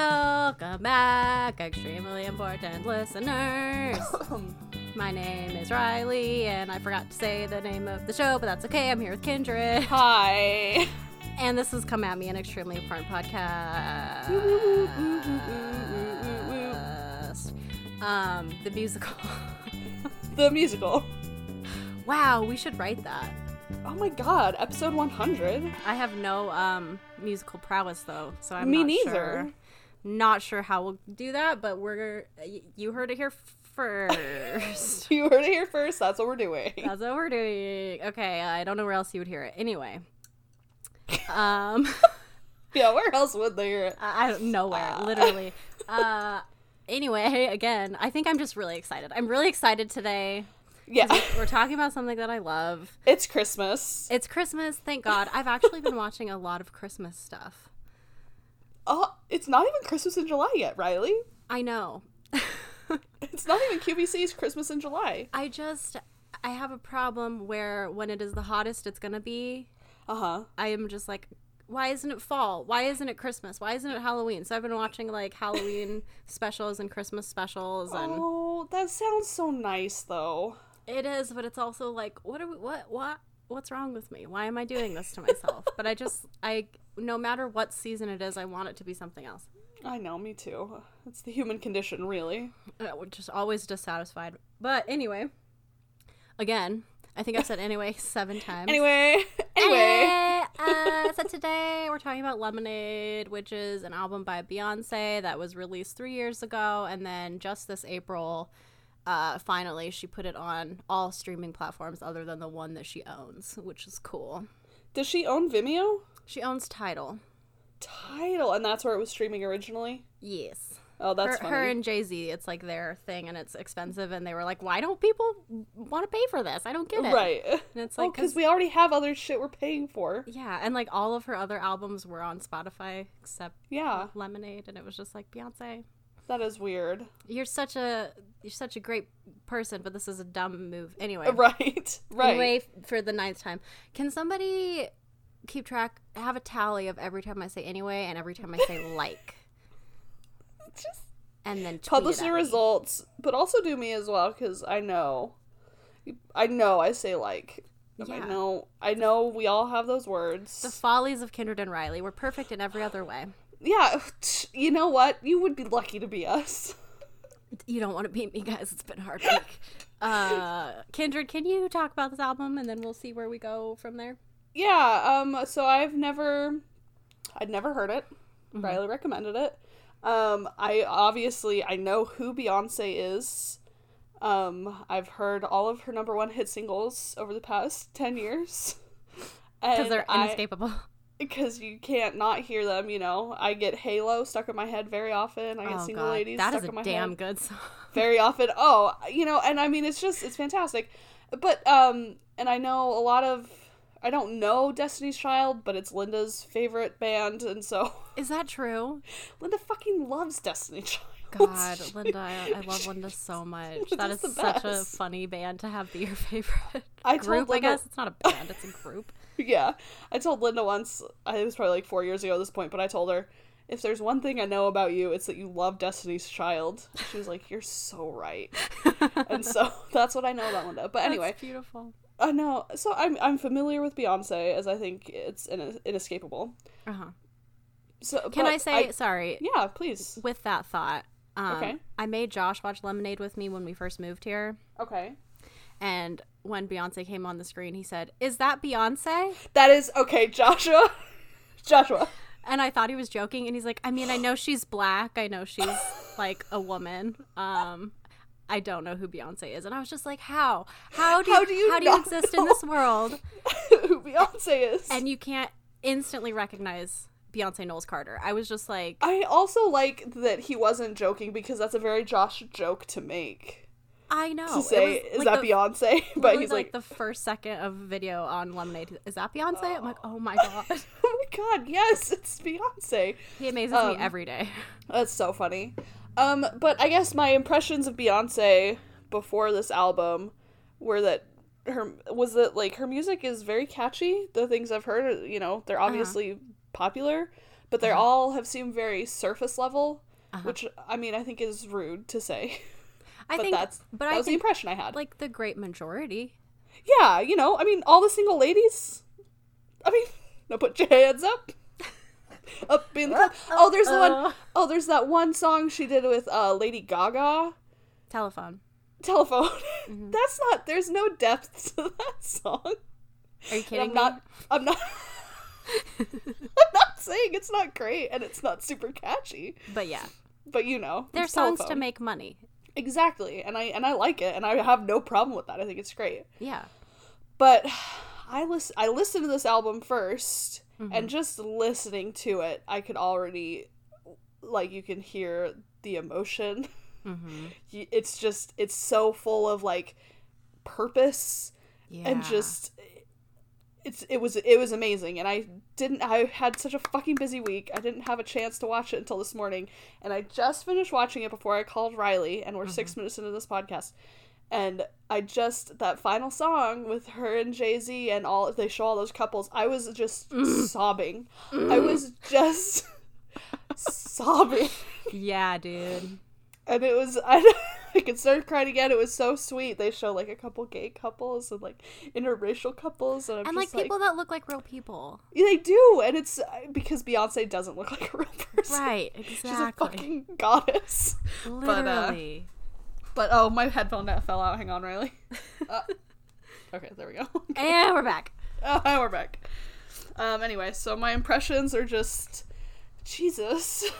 Welcome back, extremely important listeners. My name is Riley, and I forgot to say the name of the show, but that's okay. I'm here with Kindred. Hi. And this is Come At Me, an extremely important podcast. Um, the musical. The musical. wow, we should write that. Oh my god, episode 100. I have no um musical prowess though, so I'm Me not neither. Sure, not sure how we'll do that, but we're you heard it here first. You heard it here first. That's what we're doing. That's what we're doing. Okay, I don't know where else you would hear it. Anyway, um, Yeah, where else would they hear it? I I don't nowhere, literally. Uh, anyway, again, I think I'm just really excited. I'm really excited today. Yeah. We're talking about something that I love. It's Christmas. It's Christmas, thank God. I've actually been watching a lot of Christmas stuff. Oh, it's not even Christmas in July yet, Riley. I know. It's not even QVC's Christmas in July. I just I have a problem where when it is the hottest it's gonna be, Uh-huh. I am just like, why isn't it fall? Why isn't it Christmas? Why isn't it Halloween? So I've been watching like Halloween specials and Christmas specials and Oh, that sounds so nice though. it is, but it's also like, what are we what what what's wrong with me? Why am I doing this to myself? but I just I no matter what season it is, I want it to be something else. I know, me too. It's the human condition, really. Uh, we're just always dissatisfied. But anyway, again, I think I've said anyway seven times. Anyway, anyway. Hey, uh, so today we're talking about Lemonade, which is an album by Beyonce that was released three years ago, and then just this April, uh, finally she put it on all streaming platforms other than the one that she owns, which is cool. Does she own Vimeo? She owns Tidal. Tidal, and that's where it was streaming originally. Yes. Oh, that's her, funny. her and Jay Z, it's like their thing, and it's expensive, and they were like, "Why don't people want to pay for this? I don't get it." Right. And it's Oh, like, because we already have other shit we're paying for. yeah, and like all of her other albums were on Spotify except Yeah, Lemonade, and it was just like Beyonce. that is weird. You're such a you're such a great person, but this is a dumb move. Anyway, Right, right. anyway, for the ninth time, can somebody keep track? Have a tally of every time I say anyway and every time I say like, Just and then tweet publish the at me. results, but also do me as well because I know, I know I say like, Yeah. I know, I know we all have those words. The follies of Kindred and Riley. We're perfect in every other way. yeah, you know what? You would be lucky to be us. You don't want to beat me, guys. It's been hard week. uh, Kindred, can you talk about this album and then we'll see where we go from there? Yeah. Um. So I've never, I'd never heard it. Mm-hmm. Riley recommended it. Um. I obviously I know who Beyonce is. Um. I've heard all of her number one hit singles over the past ten years. Because they're inescapable. because you can't not hear them. You know, I get Halo stuck in my head very often. I get oh Single god, Ladies that stuck is in a my damn head good song. very often. Oh, you know, and I mean, it's just it's fantastic. But um, and I know a lot of. I don't know Destiny's Child, but it's Linda's favorite band, and so Is that true? Linda fucking loves Destiny Child. God, Linda, I, I love Linda so much. That is Linda's such a funny band to have be your favorite I told group. I Linda- guess it's not a band; it's a group. yeah, I told Linda once. I it was probably like four years ago at this point, but I told her. If there's one thing I know about you, it's that you love Destiny's Child. She was like, "You're so right," and so that's what I know about Linda. But anyway, That's beautiful. I know. So I'm I'm familiar with Beyonce, as I think it's in, inescapable. Uh huh. So Can I say sorry? Yeah, please. With that thought, um, Okay. I made Josh watch Lemonade with me when we first moved here, Okay. and when Beyonce came on the screen, he said, "Is that Beyonce?" That is okay, Joshua. Joshua. And I thought he was joking, and he's like, "I mean, I know she's black. I know she's like a woman. Um, I don't know who Beyonce is." And I was just like, "How? How do How do you how do you exist in this world Who Beyonce is. and you can't instantly recognize Beyonce Knowles Carter?" I was just like, I also like that he wasn't joking because that's a very Josh joke to make. "I know." To say, was, is like, that the- Beyonce? But he's like, the first second of video on Lemonade. Is that Beyonce? I'm like, oh my god. oh my god, yes, it's Beyonce. He amazes Um, me every day. That's so funny. Um, but I guess my impressions of Beyonce before this album were that her was that like her music is very catchy. The things I've heard, you know, they're obviously popular, but they all have seemed very surface level, Uh-huh. which I mean I think is rude to say. I but think that's but that I was the impression I had. like the great majority. yeah, you know, I mean all the single ladies. I mean, no, put your hands up. Up in the club. Oh, there's the one Uh-oh. oh there's that one song she did with uh, Lady Gaga. Telephone. Telephone. Mm-hmm. That's not. There's no depth to that song. Are you kidding I'm me? not. I'm not. I'm not saying it's not great and it's not super catchy, But yeah, but you know, they're it's songs to make money. exactly, and I and I like it, and I have no problem with that. I think it's great. Yeah. But I listen. I listened to this album 1st Mm-hmm. and just listening to it, I could already, like, you can hear the emotion. Mm-hmm. It's just, it's so full of like purpose Yeah. and just it's it was it was amazing and i didn't i had such a fucking busy week i didn't have a chance to watch it until this morning and i just finished watching it before i called riley and we're six minutes into this podcast and i just that final song with her and jay-z and all they show all those couples i was just sobbing i was just sobbing Yeah, dude. and it was I, I could start crying again. It was so sweet. They show like a couple gay couples and like interracial couples, and I'm And like just like, people that look like real people. yeah, they do, and it's uh, because Beyonce doesn't look like a real person. Right, exactly. She's a fucking goddess. Literally. But oh, my headphone net fell out. Hang on, Riley. Uh, okay, there we go. and we're back. Oh, we're back. Um. Anyway, so my impressions are just Jesus.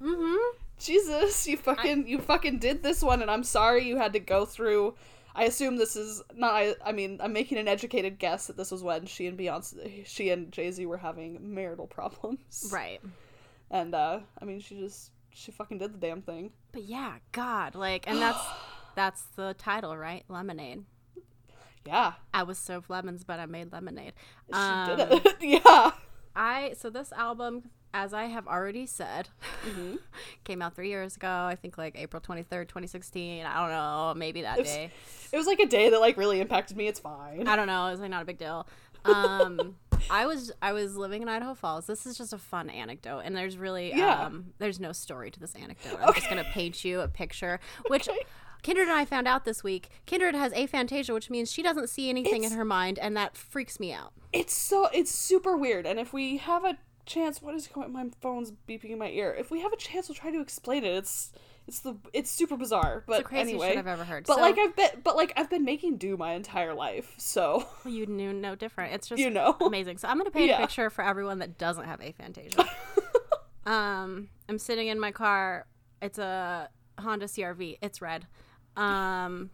Mm-hmm. Jesus, you fucking you fucking did this one, and I'm sorry you had to go through. I assume this is not. I, I mean, I'm making an educated guess that this was when she and Beyonce, she and Jay Z were having marital problems. Right. And uh, I mean, she just she fucking did the damn thing. But yeah, God, like, and that's that's the title, right? Lemonade. Yeah, I was served lemons, but I made lemonade. she Um, did it. yeah. I so this album, as I have already said, Mm-hmm. came out three years ago. I think like April twenty third, twenty sixteen. I don't know, maybe that It's- day. It was like a day that like really impacted me. It's fine. I don't know. It was like not a big deal. Um, I was I was living in Idaho Falls. This is just a fun anecdote, and there's really Yeah. um, there's no story to this anecdote. I'm just gonna paint you a picture, which. Kindred and I found out this week. Kindred has aphantasia, which means she doesn't see anything It's- in her mind, and that freaks me out. It's so it's super weird. And if we have a chance, what is going? My phone's beeping in my ear. If we have a chance, we'll try to explain it. It's it's the it's super bizarre. But It's the craziest anyway, shit I've ever heard. But So- like I've been, but like I've been making do my entire life, so You knew no different. It's just you know. amazing. So I'm gonna paint Yeah. a picture for everyone that doesn't have aphantasia. um, I'm sitting in my car. It's a Honda CRV. It's red. Um,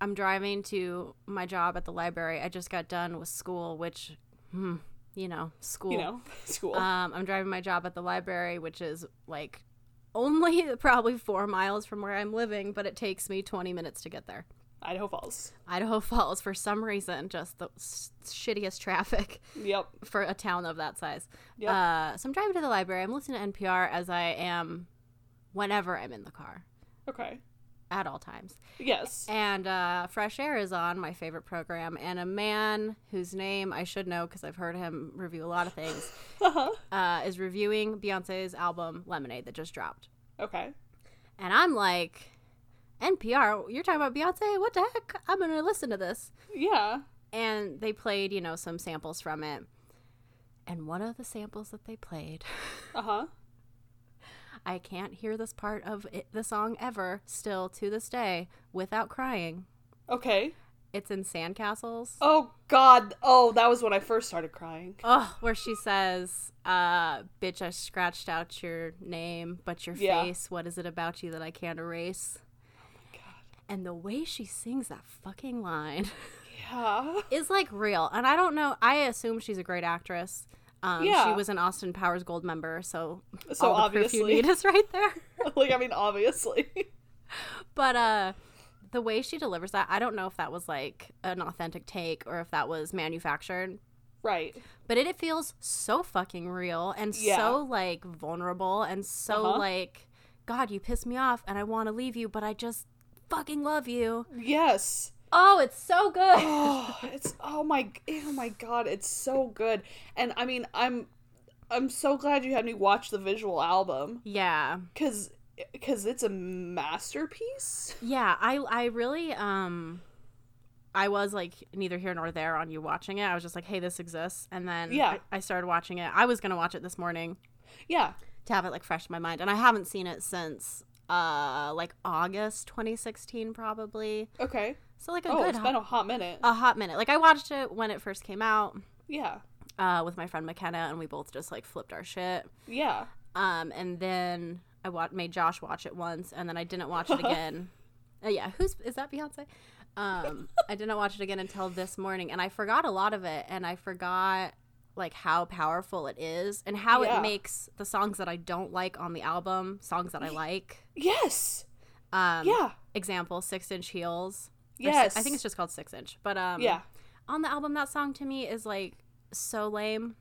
I'm driving to my job at the library. I just got done with school, which, hmm, you know, school. You know, school. Um, I'm driving my job at the library, which is like only probably four miles from where I'm living, but it takes me 20 minutes to get there. Idaho Falls. Idaho Falls, for some reason, just the s- shittiest traffic Yep. for a town of that size. Yep. Uh, so I'm driving to the library. I'm listening to NPR as I am whenever I'm in the car Okay. At all times. Yes. And uh, Fresh Air is on, my favorite program. And a man whose name I should know because I've heard him review a lot of things Uh-huh. uh, is reviewing Beyonce's album Lemonade that just dropped. Okay. And I'm like, NPR, you're talking about Beyonce? What the heck? I'm going to listen to this. Yeah. and they played you know some samples from it and one of the samples that they played Uh huh. I can't hear this part of it, the song ever still to this day without crying Okay. it's in sandcastles Oh God. Oh, that was when I first started crying. oh where she says uh bitch i scratched out your name but your Yeah. face what is it about you that i can't erase Oh, God. and the way she sings that fucking line Yeah. is like real. And I don't know. I assume she's a great actress. Um, Yeah. She was an Austin Powers Goldmember, so So all the proof you need is right there. like I mean, obviously. But uh, the way she delivers that, I don't know if that was like an authentic take or if that was manufactured. right. But it, it feels so fucking real and Yeah. so like vulnerable and so Uh-huh. like, God, you piss me off and I want to leave you, but I just fucking love you. Yes. Oh, it's so good. oh, it's oh my oh my god, it's so good. And I mean, I'm I'm so glad you had me watch the visual album Yeah. cuz cuz it's a masterpiece. Yeah, I I really um I was like neither here nor there on you watching it. I was just like, hey, this exists. And then Yeah. I, I started watching it. I was gonna watch it this morning Yeah. to have it like fresh in my mind. And I haven't seen it since uh like August 2016 probably. Okay. So like a Oh, good it's hot, been a hot minute. a hot minute. Like I watched it when it first came out Yeah. uh with my friend McKenna and we both just like flipped our shit. Yeah. Um and then I wa- made Josh watch it once and then I didn't watch it again. Uh, yeah, who's is that Beyonce? Um, I didn't watch it again until this morning, and I forgot a lot of it, and I forgot like how powerful it is and how Yeah. it makes the songs that I don't like on the album songs that I like. Yes. Um, Yeah. Example: Six Inch Heels. Or Yes. I think it's just called Six Inch, but um, Yeah. on the album, that song to me is like so lame.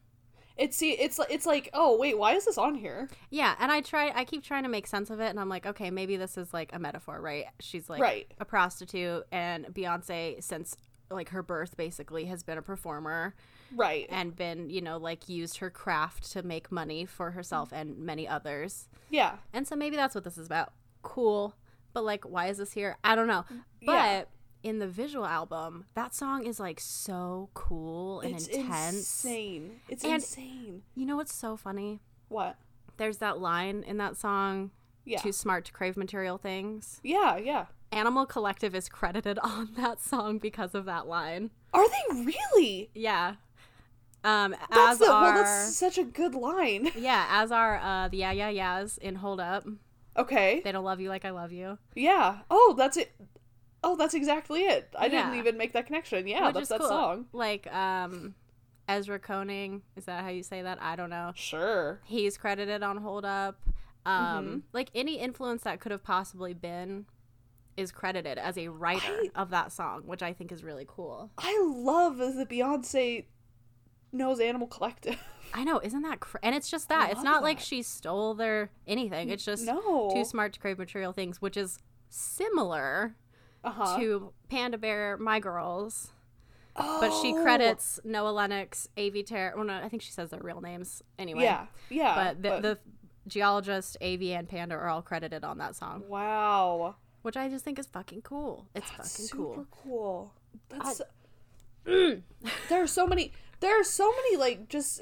It's see it's like it's like, "Oh, wait, why is this on here?" Yeah, and I try I keep trying to make sense of it and I'm like, okay, maybe this is like a metaphor, right? She's like Right. a prostitute and Beyonce since like her birth basically has been a performer Right. and been, you know, like used her craft to make money for herself and many others. Yeah. And so maybe that's what this is about. Cool. But like why is this here? I don't know. But Yeah. In the visual album, that song is like so cool and intense. It's intense. insane. It's And- insane. You know what's so funny? What? There's that line in that song, Yeah. too smart to crave material things. Yeah, yeah. Animal Collective is credited on that song because of that line. Are they really? Yeah. Um, That's as the are well, that's such a good line. yeah, as are uh, the Yeah Yeah Yeahs in Hold Up. Okay. They don't love you like I love you, Yeah. Oh, that's it. Oh, that's exactly it. I didn't even make that connection. Yeah, which that's that cool. song. Like um, Ezra Koenig, is that how you say that? I don't know. Sure. He's credited on Hold Up. Um, Mhm. like any influence that could have possibly been is credited as a writer I- of that song, which I think is really cool. I love that Beyonce knows Animal Collective. I know, isn't that cr- and it's just that. It's not like she stole their anything. It's just no. too smart to crave material things, which is similar uh-huh. to Panda Bear, My Girls. But she Oh. credits Noah Lennox, Avey Tare. Well, no, I think she says their real names anyway. Yeah. Yeah. But the, the geologist, Avey, and Panda are all credited on that song, wow. which I just think is fucking cool. It's That's fucking super cool. cool. That's there are so many there are so many like just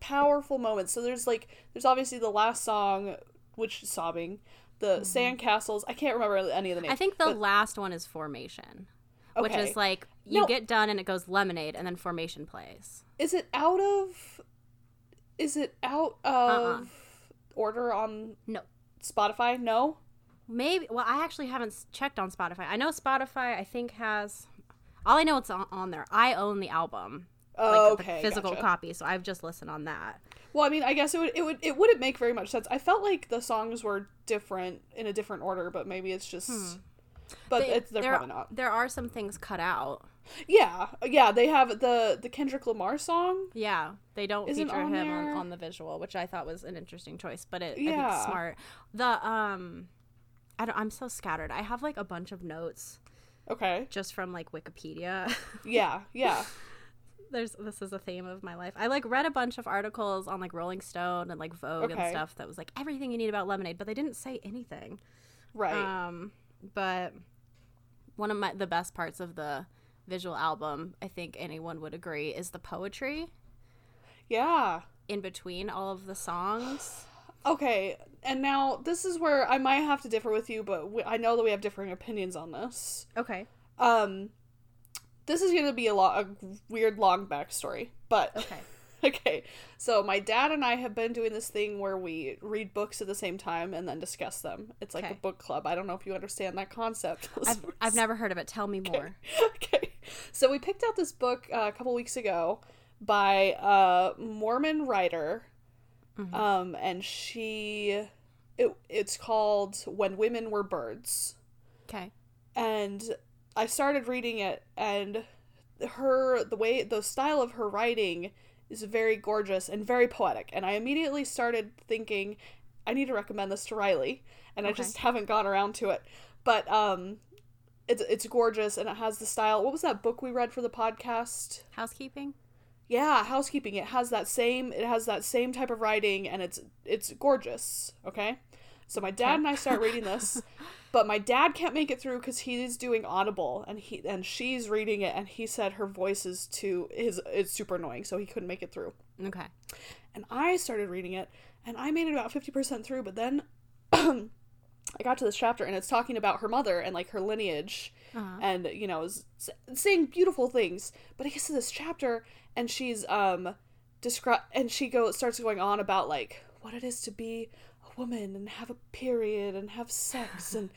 powerful moments. So there's like there's obviously the last song which is sobbing, the sandcastles. I can't remember any of the names. Mm-hmm. I think the but- last one is Formation, which is like you No. get done and it goes Lemonade, and then Formation plays. is it out of is it out of Uh-uh. order on No. Spotify? No? Maybe. Well, I actually haven't checked on Spotify. I know Spotify. I think has. All I know it's on, on there. I own the album, Oh, the okay. physical gotcha. copy, so I've just listened on that. Well, I mean, I guess it would it would it wouldn't make very much sense. I felt like the songs were different in a different order, but maybe it's just but They- it's, they're there, probably not. There are some things cut out. Yeah, yeah, they have the the Kendrick Lamar song. Yeah, they don't Isn't feature on him on, on the visual, which I thought was an interesting choice. But it, I think Yeah. it's smart. The um, I don't. I'm so scattered. I have like a bunch of notes Okay. just from like Wikipedia. Yeah, yeah. There's this is a theme of my life. I like read a bunch of articles on like Rolling Stone and like Vogue and stuff that was like everything you need about lemonade, but they didn't say anything. Right. Um, but one of my the best parts of the visual album, I think anyone would agree, is the poetry yeah. in between all of the songs. Okay. And now this is where I might have to differ with you, but we, I know that we have differing opinions on this. Okay. Um this is going to be a lot a weird long backstory, but Okay. Okay, so my dad and I have been doing this thing where we read books at the same time and then discuss them. It's like Okay. a book club. I don't know if you understand that concept. I've, I've never heard of it. Tell me more. okay, so we picked out this book uh, a couple weeks ago by a Mormon writer, Mhm. um, and she, it, it's called "When Women Were Birds." Okay. and I started reading it and her the way the style of her writing is very gorgeous and very poetic and I immediately started thinking I need to recommend this to Riley and I just haven't gone around to it but um it's it's gorgeous and it has the style what was that book we read for the podcast Housekeeping? Yeah, housekeeping. It has that same it has that same type of writing and it's it's gorgeous, okay? So my dad and I start reading this, but my dad can't make it through cuz he's doing Audible and he and she's reading it and he said her voice is too his it's super annoying, so he couldn't make it through. Okay. And I started reading it and I made it about 50% through, but then I got to this chapter and it's talking about her mother and like her lineage Uh-huh. and you know is saying beautiful things but i gets to this chapter and she's um describe and she goes starts going on about like what it is to be woman and have a period and have sex and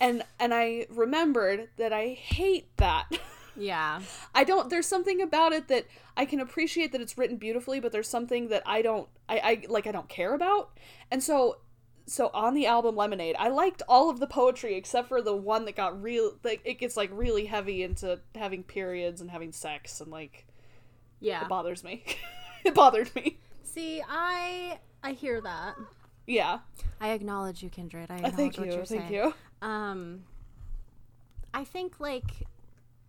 and and I remembered that I hate that Yeah. I don't there's something about it that I can appreciate that it's written beautifully but there's something that I don't I, I like I don't care about and so so on the album Lemonade I liked all of the poetry except for the one that got real like it gets like really heavy into having periods and having sex and like Yeah. it bothers me it bothered me See, I I hear that. Yeah I acknowledge you, Kindred. I Uh, acknowledge thank what you you're thank saying. you Um, I think like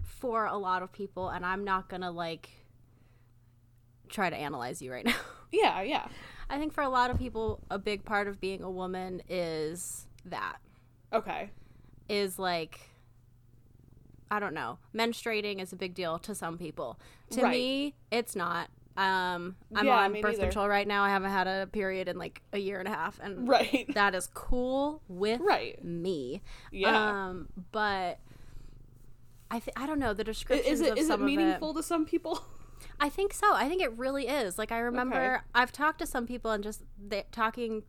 for a lot of people, and I'm not gonna like try to analyze you right now. yeah yeah I think for a lot of people, a big part of being a woman is that okay is like I don't know. Menstruating is a big deal to some people. To Right. me, it's not. Um, I'm Yeah, on birth neither. control right now. I haven't had a period in like a year and a half, and right that is cool with right me. yeah Um, but I th- I don't know the description. is it of is it meaningful to some people I think so. I think it really is. Like I remember Okay. I've talked to some people and just they talking.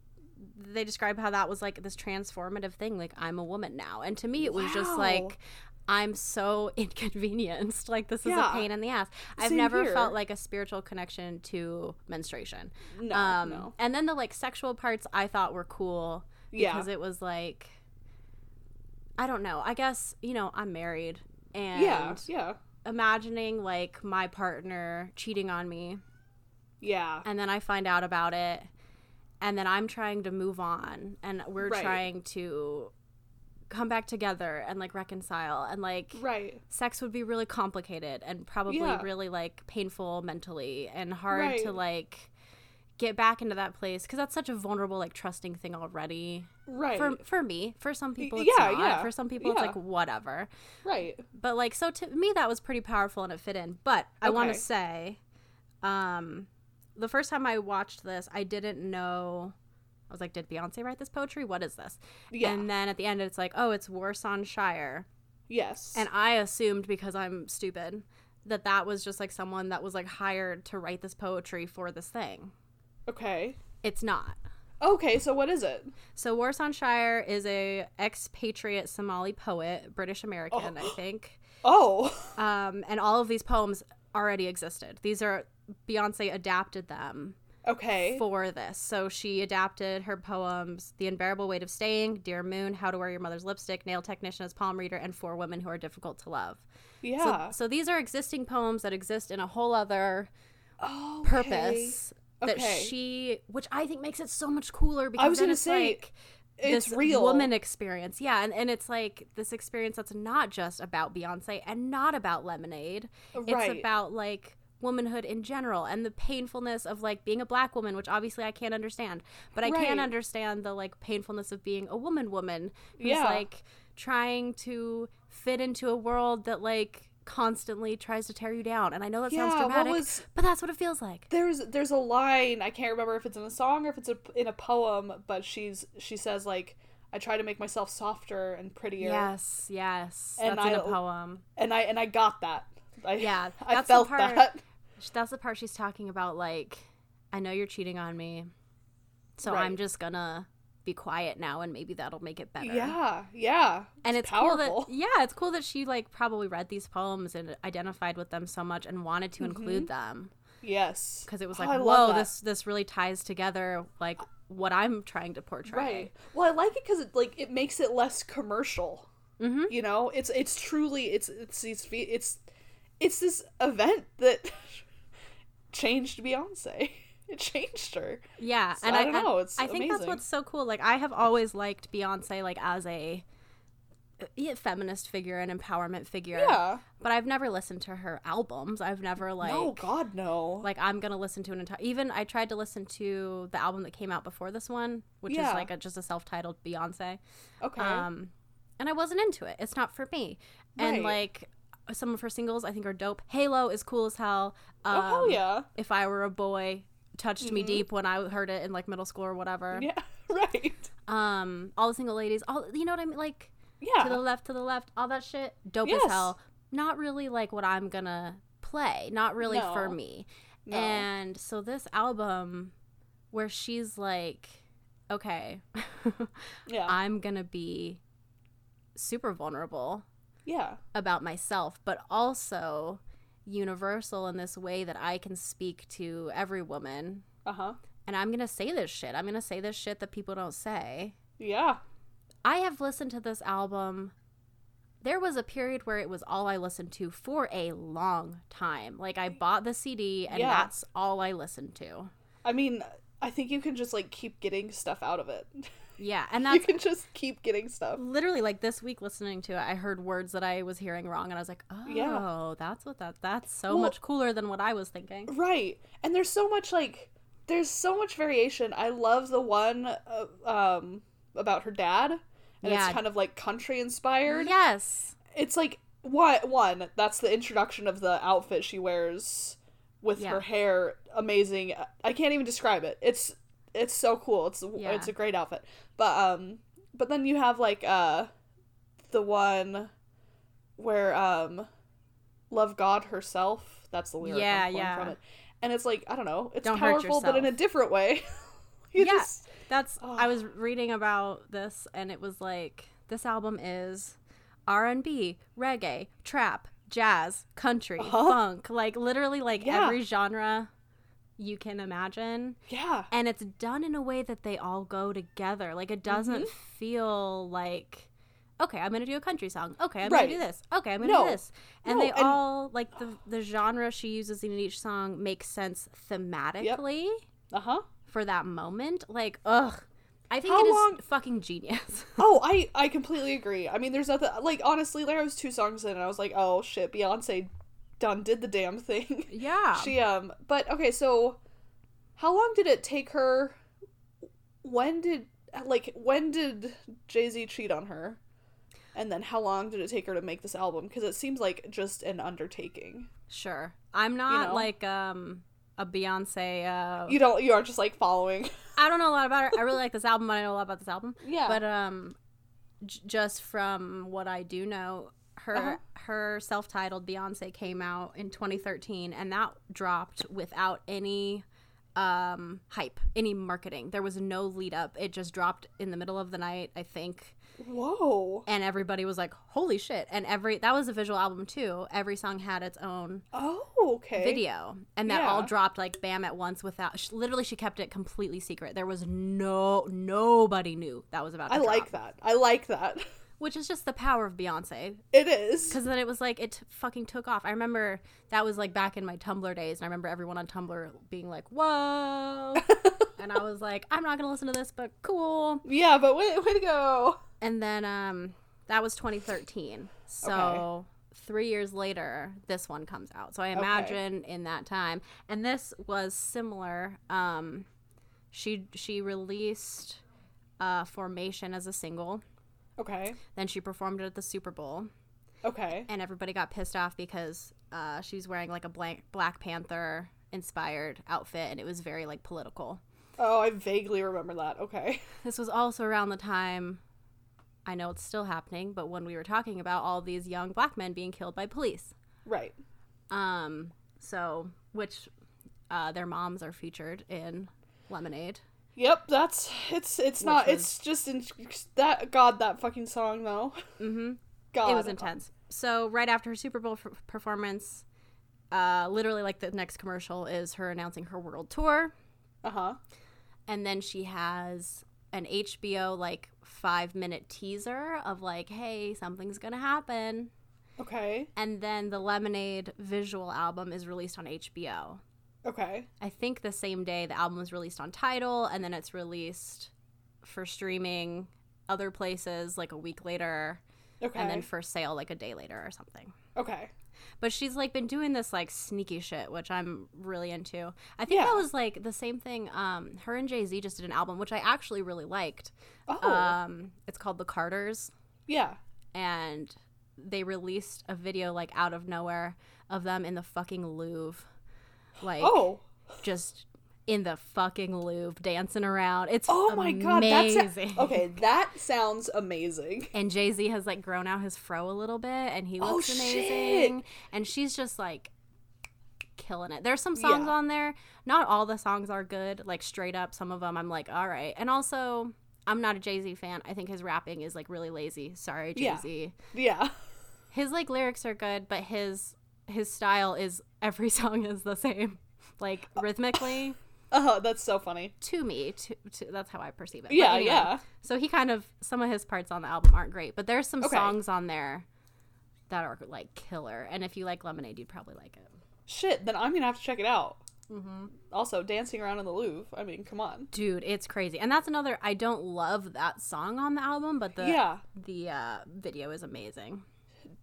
They describe how that was like this transformative thing. Like I'm a woman now, and to me it was just like. I'm so inconvenienced. Like this is Yeah. a pain in the ass. I've Same never here. felt like a spiritual connection to menstruation. no um, no And then the like sexual parts I thought were cool Yeah. because it was like, I don't know. I guess you know I'm married and yeah yeah imagining like my partner cheating on me yeah and then I find out about it and then I'm trying to move on and we're Right. trying to come back together and like reconcile and like right. sex would be really complicated and probably Yeah. really like painful mentally and hard Right. to like get back into that place because that's such a vulnerable like trusting thing already. Right. For for me. For some people it's yeah, not. yeah, for some people it's like whatever. Right. But like so to me that was pretty powerful and it fit in. But i want to say um the first time i watched this i didn't know i was like did beyonce write this poetry? What is this? Yeah. And then at the end it's like oh it's warsan shire. Yes. And i assumed because i'm stupid that that was just like someone that was like hired to write this poetry for this thing. Okay. It's not. Okay so what is it? So Warsan Shire is a expatriate Somali poet, British American, I think. oh. Um, and all of these poems already existed. These are Beyonce adapted them okay for this. So she adapted her poems The Unbearable Weight of Staying, Dear Moon, How to Wear Your Mother's Lipstick, Nail Technician as Palm Reader, and For Women Who Are Difficult to Love. yeah So, so these are existing poems that exist in a whole other oh purpose that Okay. she, which I think makes it so much cooler because i was gonna it's say, like it's this real woman experience. Yeah, and, and it's like this experience that's not just about Beyonce and not about Lemonade. It's about like womanhood in general and the painfulness of like being a black woman, which obviously I can't understand. But I Right. can understand the like painfulness of being a woman woman who's Yeah. like trying to fit into a world that like constantly tries to tear you down. And I know that sounds Yeah, what dramatic, was- but that's what it feels like. there's there's a line I can't remember if it's in a song or if it's a, in a poem, but she's she says like I try to make myself softer and prettier. Yes, yes. And that's in a I- poem. and I and I got that. I, Yeah, I felt part- that. That's the part she's talking about. Like, I know you're cheating on me, so Right. I'm just gonna be quiet now, and maybe that'll make it better. Yeah, yeah, and it's powerful. cool that yeah, it's cool that she like probably read these poems and identified with them so much and wanted to include them yes, because it was Oh, like, love whoa, this this really ties together like what I'm trying to portray. right. Well, I like it because it like it makes it less commercial. Mm-hmm. You know, it's it's truly it's it's these it's it's this event that changed Beyonce. It changed her. Yeah, So, and I I, know, it's I think that's what's so cool. Like I have always liked Beyonce like as a feminist figure and empowerment figure. Yeah. But I've never listened to her albums. I've never like oh God, no. like I'm gonna listen to an entire. Even I tried to listen to the album that came out before this one, which Yeah. is like a, just a self-titled Beyonce. okay. Um, and I wasn't into it. It's not for me. And like some of her singles, I think are dope. Halo is cool as hell. Um, oh hell yeah. If I were a boy, touched me Mhm. deep when I heard it in like middle school or whatever. Yeah. Right. Um, all the single ladies, all you know what I mean, like Yeah. to the left, to the left, all that shit, dope Yes. as hell. Not really like what I'm gonna play. Not really for me. No. And so this album, where she's like, okay, yeah. I'm gonna be super vulnerable yeah. about myself, but also universal in this way that I can speak to every woman. Uh huh. And I'm gonna say this shit. I'm gonna say this shit that people don't say. Yeah. I have listened to this album. There was a period where it was all I listened to for a long time. Like I bought the CD and Yeah. that's all I listened to. I mean, I think you can just like keep getting stuff out of it. Yeah, and you can just keep getting stuff. literally like this week listening to it. I heard words that I was hearing wrong, and I was like, "Oh, Yeah. that's what that. That's so Well- much cooler than what I was thinking." Right. And there's so much like there's so much variation. I love the one uh, um about her dad and Yeah. it's kind of like country inspired. Yes, It's like what one that's the introduction of the outfit she wears with Yeah. her hair amazing. I can't even describe it. It's it's so cool. It's Yeah. it's a great outfit. But um but then you have like uh the one where um love God herself. That's the lyric. Yeah, yeah. From it. And it's like I don't know. It's Don't powerful, but in a different way. you Yeah. just that's. I Oh. was reading about this, and it was like this album is R and B, reggae, trap, jazz, country, Uh-huh. funk, like literally like Yeah. every genre you can imagine. yeah. and it's done in a way that they all go together. Like it doesn't Mm-hmm. feel like okay, I'm gonna do a country song. Okay, I'm Right. gonna do this. Okay, I'm gonna No. do this. And No, they and- all like the the genre she uses in each song makes sense thematically Uh huh. for that moment. Like, ugh. I think How it is long- fucking genius. Oh, I I completely agree. I mean, there's nothing like honestly, like I was two songs in, and I was like, oh shit, Beyonce done did the damn thing. yeah. she um, but okay, so how long did it take her? When did like when did Jay Z cheat on her? And then how long did it take her to make this album? Because it seems like just an undertaking. sure. I'm not know? like um a Beyonce uh You don't. You aren't just like following. I don't know a lot about her. I really like this album, but I know a lot about this album. Yeah. But um, j- just from what I do know, her Uh-huh. her self titled Beyonce came out in 2013, and that dropped without any um hype, any marketing. There was no lead up. It just dropped in the middle of the night, I think, Whoa. and everybody was like, "Holy shit!" And every that was a visual album too. Every song had its own Oh, okay. video and that all dropped like bam at once without sh- literally she kept it completely secret there was no nobody knew that was about I drop, like that. I like that. which is just the power of beyonce. It is. because then it was like it t- fucking took off. I remember that was like back in my tumblr days and i remember everyone on tumblr being like whoa. And i was like i'm not gonna listen to this but cool. Yeah, but way, way to go. and then um that was 2013 so Okay. three years later this one comes out. So i imagine in that time. And this was similar um she she released uh formation as a single Okay. then she performed it at the super bowl Okay. and everybody got pissed off because uh she was wearing like a blank black panther inspired outfit and it was very like political Oh, I vaguely remember that. Okay. This was also around the time I know it's still happening, but when we were talking about all these young black men being killed by police. Right. Um so which uh their moms are featured in Lemonade. Yep, that's it's it's not was- it's just in that god that fucking song though. Mm-hmm. God. It was intense. So right after her Super Bowl f- performance, uh literally like the next commercial is her announcing her world tour Uh-huh. and then she has an HBO like 5 minute teaser of like hey, something's going to happen. Okay. and then the Lemonade visual album is released on HBO. Okay. I think the same day the album was released on Tidal, and then it's released for streaming other places like a week later. Okay. and then for sale like a day later or something. okay. But she's like been doing this like sneaky shit, which I'm really into. I think Yeah. that was like the same thing. Um, her and Jay Z just did an album, which I actually really liked. Oh. Um, it's called The Carters, yeah. and they released a video like out of nowhere of them in the fucking Louvre, like Oh. just in the fucking Louvre dancing around. It's Oh my god. That's amazing. okay. That sounds amazing. And Jay Z has like grown out his fro a little bit, and he Oh, looks shit. amazing. And she's just like killing it. There's some songs Yeah. on there. Not all the songs are good. Like straight up, some of them I'm like, all right. And also, I'm not a Jay Z fan. I think his rapping is like really lazy. Sorry, Jay Yeah. Z. Yeah. His like lyrics are good, but his his style is every song is the same. Like rhythmically, Oh, that's so funny. to me, to, to that's how I perceive it. Yeah, anyway, yeah. so he kind of some of his parts on the album aren't great, but there's some Okay. songs on there that are like killer. And if you like Lemonade, you'd probably like it. Shit, then I'm gonna have to check it out. Mm-hmm. Also, dancing around in the Louvre. I mean, come on. Dude, it's crazy. And that's another. I don't love that song on the album, but the yeah. the uh, video is amazing.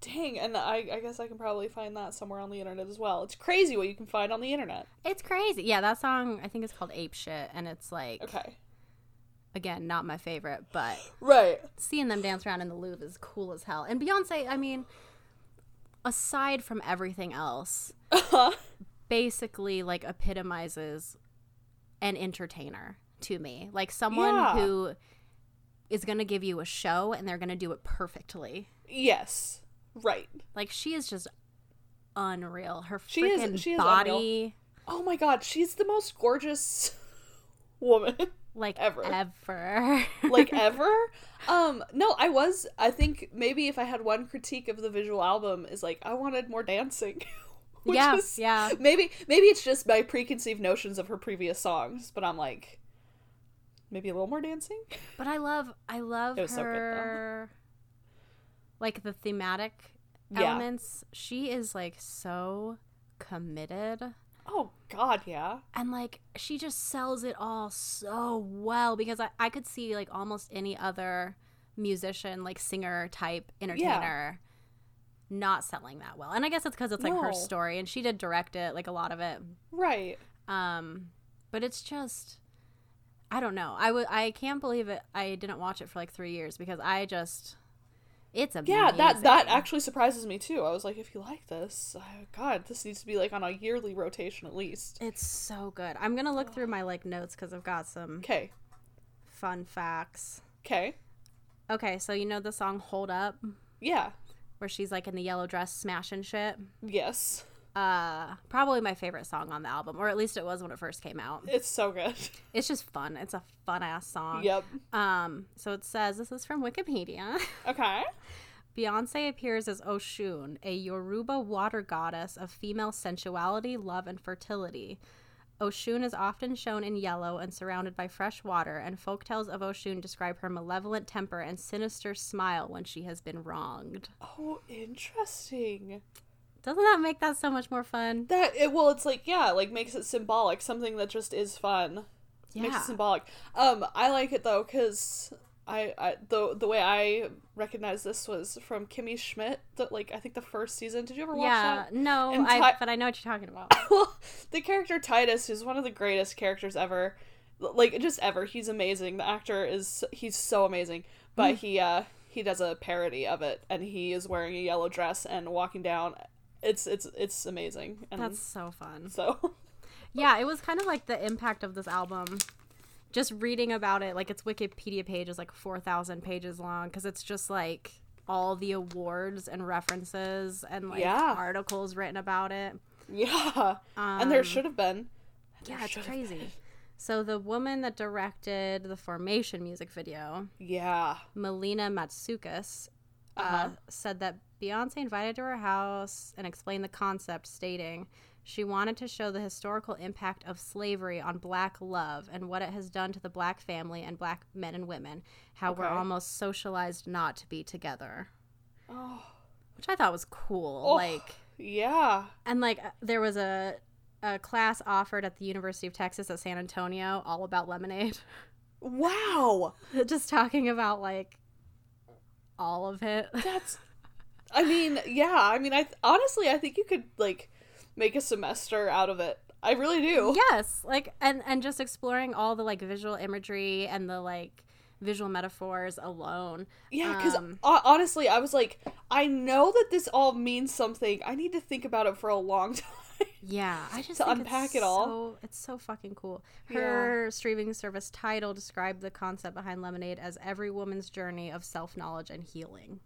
Dang, and I, I guess I can probably find that somewhere on the internet as well. It's crazy what you can find on the internet. It's crazy. Yeah, that song I think it's called Ape Shit, and it's like Okay. again not my favorite, but Right. seeing them dance around in the Louvre is cool as hell. And Beyonce, I mean, aside from everything else, uh-huh. basically like epitomizes an entertainer to me. Like someone Yeah. who is going to give you a show and they're going to do it perfectly. yes. Right. Like she is just unreal. Her She is- freaking she is body Oh my god, she's the most gorgeous woman like Ever. ever. like ever. Um no, I was I think maybe if I had one critique of the visual album is like I wanted more dancing. Which yeah, is- yeah. Maybe maybe it's just my preconceived notions of her previous songs, but I'm like maybe a little more dancing. But I love I love It was so good, her like the thematic Yeah. elements. She is like so committed Oh god, yeah. and like she just sells it all so well because I, I could see like almost any other musician like singer type entertainer not selling that well. And I guess it's because it's like her story and she did direct it, like a lot of it. Right. Um, but it's just, I don't know. I would, I can't believe it. I didn't watch it for like three years because I just, it's amazing. Yeah, that that actually surprises me too. I was like, if you like this, uh, God, this needs to be like on a yearly rotation at least. It's so good. I'm gonna look through my like notes because I've got some Okay, fun facts. okay, Okay, so you know the song "Hold Up," yeah, where she's like in the yellow dress smashing shit. yes, Uh, probably my favorite song on the album, or at least it was when it first came out. it's so good. It's just fun. It's a fun ass song. yep. Um, so it says this is from Wikipedia. Okay. Beyonce appears as Oshun, a Yoruba water goddess of female sensuality, love, and fertility. Oshun is often shown in yellow and surrounded by fresh water, and folktales of Oshun describe her malevolent temper and sinister smile when she has been wronged. Oh, interesting. Doesn't that make that so much more fun? That it well, it's like yeah, like makes it symbolic. Something that just is fun. Makes it symbolic. Um, I like it though because I, I the the way I recognize this was from Kimmy Schmidt. The, like I think the first season. Did you ever watch Yeah, that? no, And I, but I know what you're talking about. well, the character Titus is one of the greatest characters ever. Like just ever. He's amazing. The actor is he's so amazing. But Mm. he uh he does a parody of it and he is wearing a yellow dress and walking down. It's it's it's amazing. And That's so fun. so Yeah, it was kind of like the impact of this album. Just reading about it, like its Wikipedia page is like 4,000 pages long because it's just like all the awards and references and like Yeah. articles written about it. yeah. and there Um, should have been. Yeah, it's crazy. been. So the woman that directed the Formation music video, Yeah. Melina Matsoukas, uh, Uh-huh. said that Beyonce invited to her house and explained the concept, stating she wanted to show the historical impact of slavery on black love and what it has done to the black family and black men and women, how we're almost socialized not to be together. Oh. Which I thought was cool. Oh. Like, Yeah. and like uh, there was a a class offered at the University of Texas at San Antonio all about lemonade. Wow. just talking about like all of it. That's. I mean, yeah. I mean, I th- honestly, I think you could like make a semester out of it. I really do. yes, like and and just exploring all the like visual imagery and the like visual metaphors alone. Yeah, because Um, honestly, I was like, I know that this all means something. I need to think about it for a long time. Yeah, I just To think unpack it's it all. So, it's so fucking cool. Her streaming service Tidal described the concept behind Lemonade as every woman's journey of self knowledge and healing.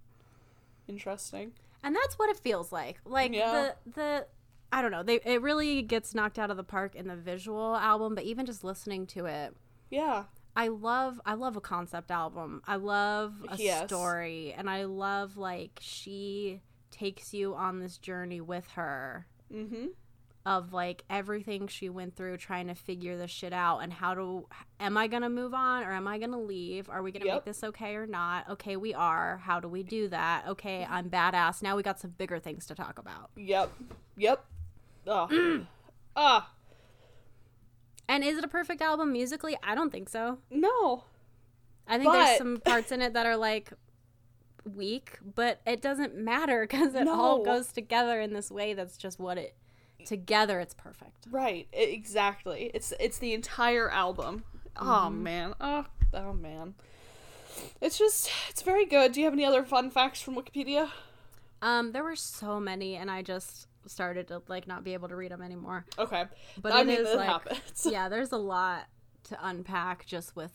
Interesting. and that's what it feels like like Yeah. the the i don't know they it really gets knocked out of the park in the visual album but even just listening to it Yeah. i love i love a concept album i love a Yes. story and i love like she takes you on this journey with her Mm-hmm. Of like everything she went through trying to figure this shit out and how to am I going to move on or am I going to leave? Are we going to Yep. make this okay or not? Okay, we are. How do we do that? Okay, I'm badass. Now we got some bigger things to talk about. Yep. Yep. Oh. ah. And is it a perfect album musically? I don't think so. No. I think But- there's some parts in it that are like weak, but it doesn't matter because it all goes together in this way that's just what it together it's perfect. Right. Exactly. It's it's the entire album. Oh Mm-hmm. man. Oh oh man. It's just it's very good. Do you have any other fun facts from Wikipedia? Um there were so many and I just started to like not be able to read them anymore. Okay. But I it mean, is like happens. yeah, there's a lot to unpack just with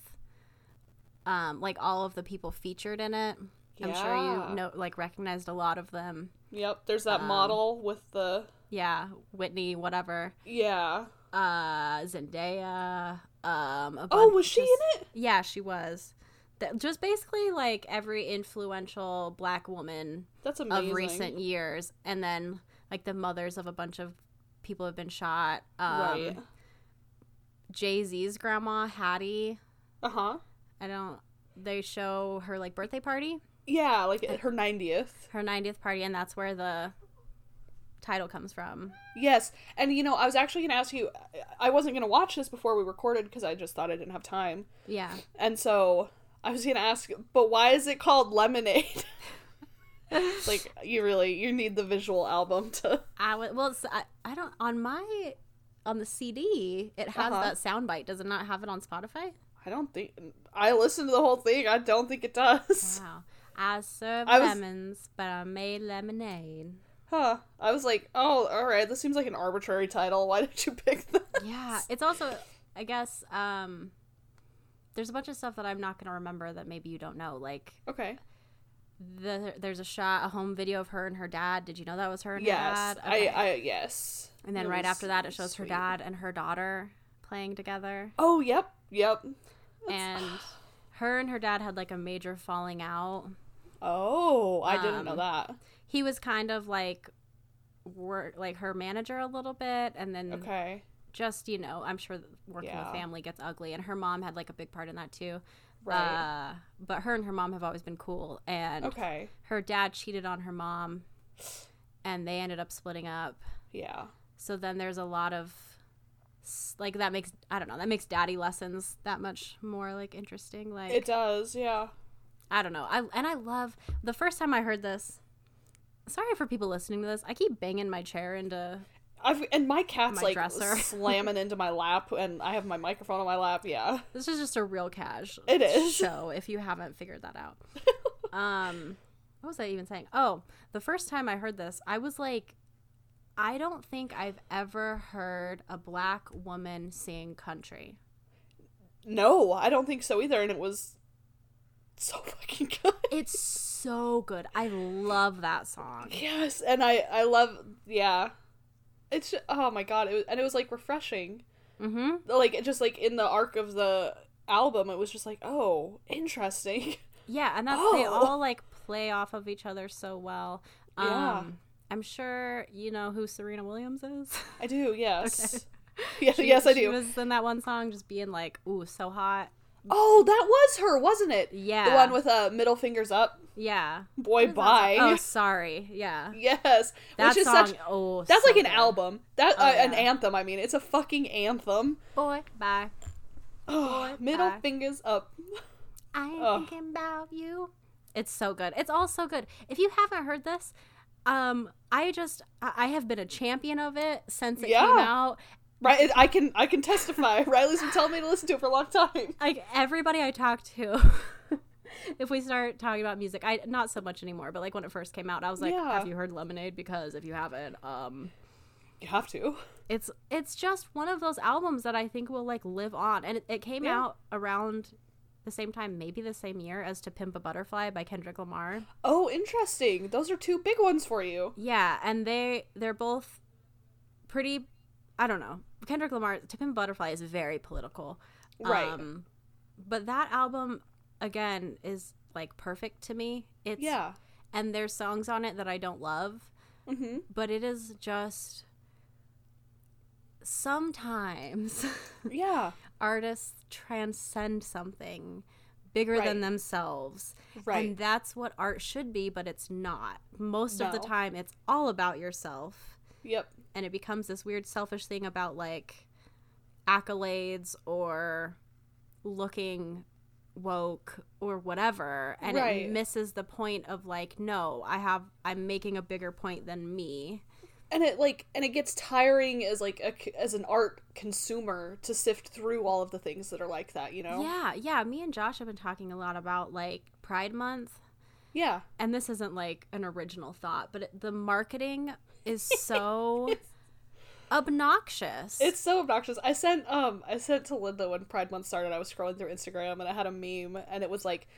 um like all of the people featured in it. I'm sure you know like recognized a lot of them. Yep. There's that Um, model with the Yeah, Whitney, whatever. yeah. Uh Zendaya, um Oh, was she just- in it? Yeah, she was. Just basically like every influential black woman That's amazing. of recent years and then like the mothers of a bunch of people have been shot. Um right. Jay-Z's grandma, Hattie, Uh huh. I don't. They show her like birthday party, Yeah, like at her 90th. her 90th party, and that's where the title comes from. Yes. And you know, I was actually going to ask you I wasn't going to watch this before we recorded because I just thought I didn't have time. Yeah. And so I was going to ask, but why is it called Lemonade? like you really you need the visual album to I would. Well, I, I don't. On my on the CD, it has Uh-huh. that soundbite. Does it not have it on Spotify? I don't think I listened to the whole thing. I don't think it does. Wow. I serve I was- lemons, but I made lemonade. Huh. I was like, "Oh, all right. This seems like an arbitrary title. Why did you pick that?" Yeah. It's also, I guess, um, there's a bunch of stuff that I'm not gonna remember that maybe you don't know. Like Okay. the there's a shot, a home video of her and her dad. Did you know that was her and Yes. her dad? Okay. I I yes. And then It right after that, it shows her dad and her daughter playing together. Oh, yep. Yep. And her and her dad had like a major falling out. Oh, I didn't know Um, that. He was kind of like work like her manager a little bit, and then Okay. just you know, I'm sure working Yeah. with family gets ugly, and her mom had like a big part in that too. Right. Uh, but her and her mom have always been cool, and okay. her dad cheated on her mom, and they ended up splitting up. Yeah. So then there's a lot of like that makes I don't know that makes daddy lessons that much more like interesting. Like It does. Yeah. I don't know. I and I love the first time I heard this. Sorry for people listening to this. I keep banging my chair into. I've and my cat's My like dresser. slamming into my lap, and I have my microphone on my lap. Yeah. This is just a real cash. It is. show if you haven't figured that out. um, what was I even saying? Oh, the first time I heard this, I was like, I don't think I've ever heard a black woman sing country. No, I don't think so either, and it was so fucking good. It's so good. I love that song. Yes, and I I love yeah. It's ju- oh my god, it was, and it was like refreshing. Mm-hmm. Like just like in the arc of the album, it was just like oh interesting. Yeah, and that's they Oh. all like play off of each other so well. Um, Yeah. I'm sure you know who Serena Williams is. I do yes. Okay. Yes, She- yes I She do. was in that one song, just being like, "Ooh, so hot." Oh, that was her, wasn't it? Yeah, The one with uh middle fingers up. yeah. Boy, What is that bye. song? Oh, sorry. Yeah, Yes, that which is such. oh, That's so like an good. album. That Oh, uh, an anthem. I mean, it's a fucking anthem. Boy, bye. Oh, Boy, middle bye. fingers up. I ain't Ugh. thinking about you It's so good. It's all so good. If you haven't heard this, um, I just I I have been a champion of it since it came out. Right, I can I can testify. Riley's been telling me to listen to it for a long time. Like everybody I talk to, if we start talking about music, I not so much anymore. But like when it first came out, I was like, Yeah. "Have you heard Lemonade?" Because if you haven't, um, You have to. it's it's just one of those albums that I think will like live on. And it, it came Yeah. out around the same time, maybe the same year as "To Pimp a Butterfly" by Kendrick Lamar. Oh, interesting. Those are two big ones for you. Yeah, and they they're both pretty. I don't know. Kendrick Lamar, "To Pimp Butterfly" is very political, Right. Um, but that album again is like perfect to me. It's yeah. and there's songs on it that I don't love, Mm-hmm. but it is just sometimes Yeah. artists transcend something bigger than themselves. Right. And that's what art should be, but it's not. Most of the time it's all about yourself Yep. And it becomes this weird selfish thing about like accolades or looking woke or whatever and Right. it misses the point of like no i have i'm making a bigger point than me. And it like and it gets tiring as like a as an art consumer to sift through all of the things that are like that you know? Yeah yeah me and josh have been talking a lot about like pride month. Yeah. And this isn't like an original thought but it, the marketing is so obnoxious. It's so obnoxious. I sent um i sent to linda when pride month started. I was scrolling through instagram and i had a meme and it was like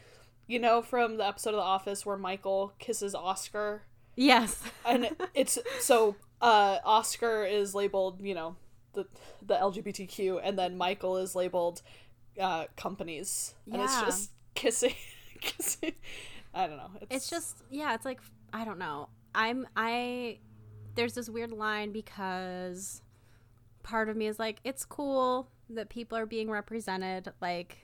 you know from the episode of the office where michael kisses oscar? Yes. And it's so uh oscar is labeled you know the the lgbtq and then michael is labeled uh companies. And it's just kissing kissing. I don't know. It's, it's just yeah it's like i don't know. I'm i there's this weird line because part of me is like it's cool that people are being represented like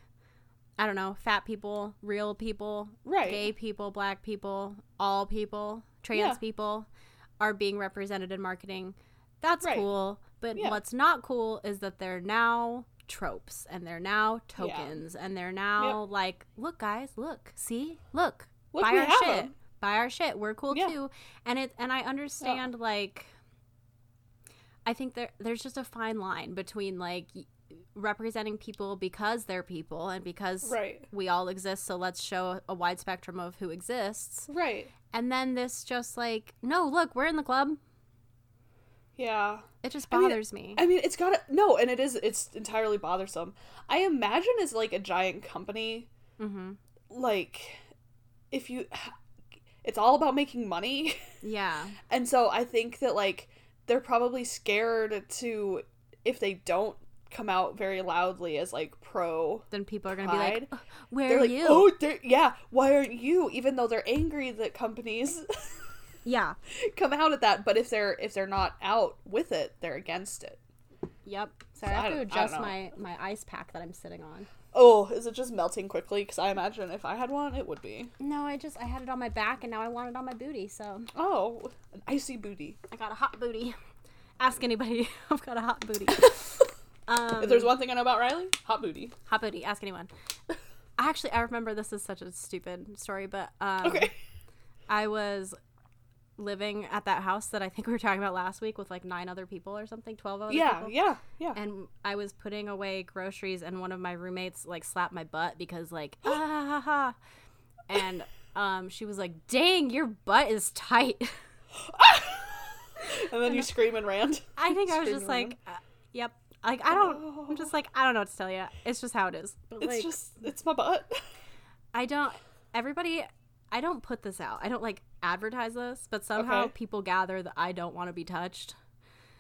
i don't know fat people real people Right. gay people black people all people trans Yeah. people are being represented in marketing that's Right. cool but Yeah. what's not cool is that they're now tropes and they're now tokens and they're now like look guys look see look Look, buy our shit 'em. Buy our shit. We're cool Yeah. too. And it and i understand like i think there there's just a fine line between like representing people because they're people and because Right. we all exist so let's show a wide spectrum of who exists. Right. And then this just like no look we're in the club. Yeah. It just I mean, bothers me. I mean it's gotta no and it is it's entirely bothersome. I imagine it's like a giant company mm-hmm. like if you it's all about making money. Yeah. And so i think that like they're probably scared to if they don't come out very loudly as like pro then people are gonna be like Pride. "Uh, where they're are like you? Oh they're, yeah why aren't you? Even though they're angry that companies yeah. come out at that but if they're if they're not out with it they're against it. Yep. Sorry So i have to I don't adjust my my ice pack that i'm sitting on oh is it just melting quickly because i imagine if i had one it would be No, I just I had it on my back and now I want it on my booty, so oh an icy booty I got a hot booty. Ask anybody. I've got a hot booty. Um, if there's one thing i know about riley hot booty hot booty, ask anyone. Actually, I remember this is such a stupid story, but um, okay I was living at that house that I think we were talking about last week with like nine other people or something, twelve other yeah people. yeah yeah yeah. And I was putting away groceries, and one of my roommates like slapped my butt because like ah ha ha ha, and um she was like, "Dang, your butt is tight." and then you scream and rant I think I was just like, uh, yep. Like I don't. I'm just like I don't know what to tell you. It's just how it is. But, it's like just it's my butt I don't. Everybody, I don't put this out. I don't like advertise this, but somehow Okay. people gather that I don't want to be touched.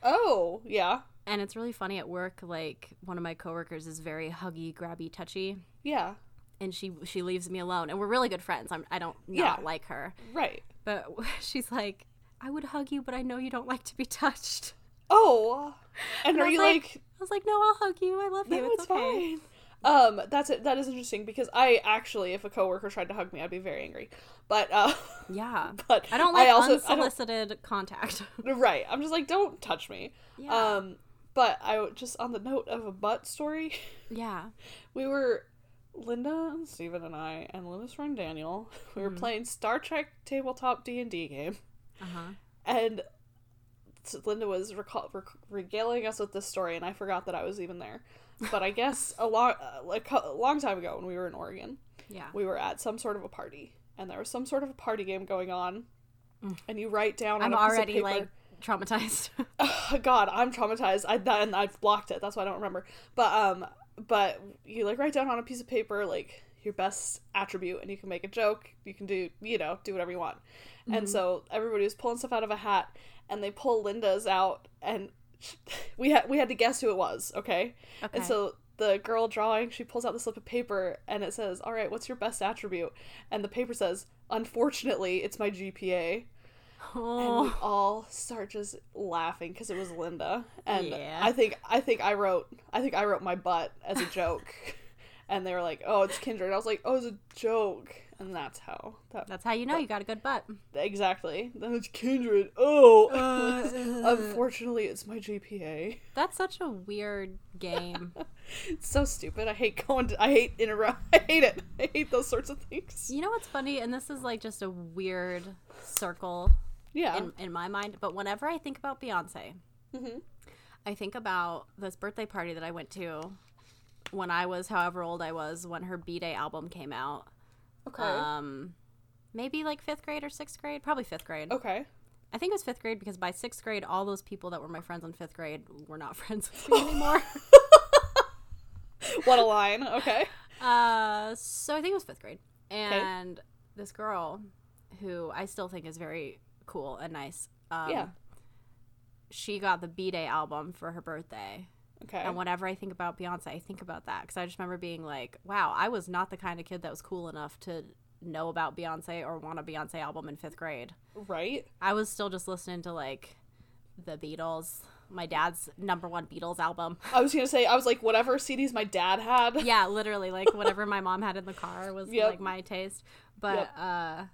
oh yeah And it's really funny at work. Like one of my coworkers is very huggy, grabby, touchy, yeah and she she leaves me alone. And we're really good friends. I'm I don't not Yeah. like her, right but she's like, I would hug you, but I know you don't like to be touched. oh and, And are you like, like I was like, no, I'll hug you. I love you. No, it's, it's okay. fine. Um, that's it. That is interesting because I actually, if a coworker tried to hug me, I'd be very angry. But uh, Yeah. but I don't like also I unsolicited contact. don't, right. I'm just like, don't touch me. Yeah. Um, but I just on the note of a butt story, yeah. we were Linda and Steven and I and Linda's friend Daniel, we were Mhm. playing Star Trek tabletop D and D game, Uh huh. and Linda was regaling us with this story, and I forgot that I was even there. But I guess a long, uh, like a long time ago when we were in Oregon, Yeah. we were at some sort of a party, and there was some sort of a party game going on, Mm. and you write down. I'm on a piece of already paper- like traumatized. Oh, God, I'm traumatized. I and I've blocked it. That's why I don't remember. But um, but you like write down on a piece of paper like your best attribute, and you can make a joke. You can do you know do whatever you want. And Mhm. so everybody was pulling stuff out of a hat, and they pull Linda's out, and we had we had to guess who it was. Okay, okay. and so. The girl drawing, she pulls out the slip of paper and it says, All right, what's your best attribute? And the paper says, Unfortunately, it's my GPA and we oh. all start just laughing because it was Linda, and Yeah. I think I think I wrote I think I wrote my butt as a joke, and they were like, "Oh, it's Kindred." I was like, "Oh, it's a joke," and that's how that That's how you know you got a good butt. exactly. Then it's Kindred. Oh, Uh, unfortunately, it's my GPA. That's such a weird game. It's so stupid. I hate going. To, I hate interrupt. I hate it. I hate those sorts of things. You know what's funny? And this is like just a weird circle Yeah. in, in my mind. But whenever I think about Beyonce, hmm I think about this birthday party that I went to when I was however old I was when her B'Day album came out. Okay. Um, maybe like fifth grade or sixth grade, probably fifth grade. okay. I think it was fifth grade because by sixth grade, all those people that were my friends in fifth grade were not friends with me anymore. What a line. Okay. Uh, so I think it was fifth grade, and this girl, who I still think is very cool and nice. Um, Yeah. She got the B'Day album for her birthday, Okay. and whenever I think about Beyonce, I think about that because I just remember being like, "Wow, I was not the kind of kid that was cool enough to know about Beyonce or want a Beyonce album in fifth grade. right. I was still just listening to like the Beatles, my dad's number one Beatles album. I was gonna say I was like whatever CDs my dad had. yeah, literally, like whatever my mom had in the car was Yep. like my taste. But Yep. uh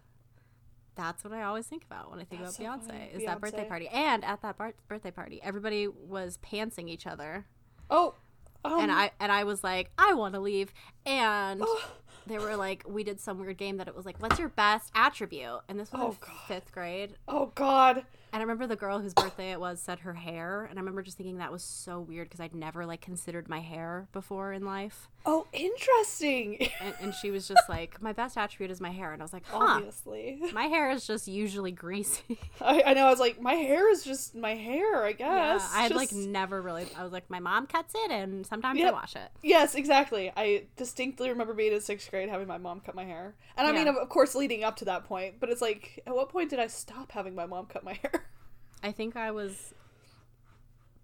that's what I always think about when I think That's about so Beyonce. funny. Is that birthday party? And at that bar- birthday party, everybody was pantsing each other, Oh, um, and I and I was like, I want to leave. And oh, they were like, we did some weird game that it was like, what's your best attribute? And this was Oh, fifth grade. oh God. And I remember the girl whose birthday it was said her hair, and I remember just thinking that was so weird because I'd never like considered my hair before in life. Oh, interesting. And, and she was just like, my best attribute is my hair, and I was like, huh, Obviously, my hair is just usually greasy. I, I know. I was like, my hair is just my hair. I yeah, guess. I had like never really. I was like, my mom cuts it, and sometimes I wash it. Yes, exactly. I distinctly remember being in sixth grade having my mom cut my hair, and I mean, Yeah. of, of course, leading up to that point. But it's like, at what point did I stop having my mom cut my hair? I think I was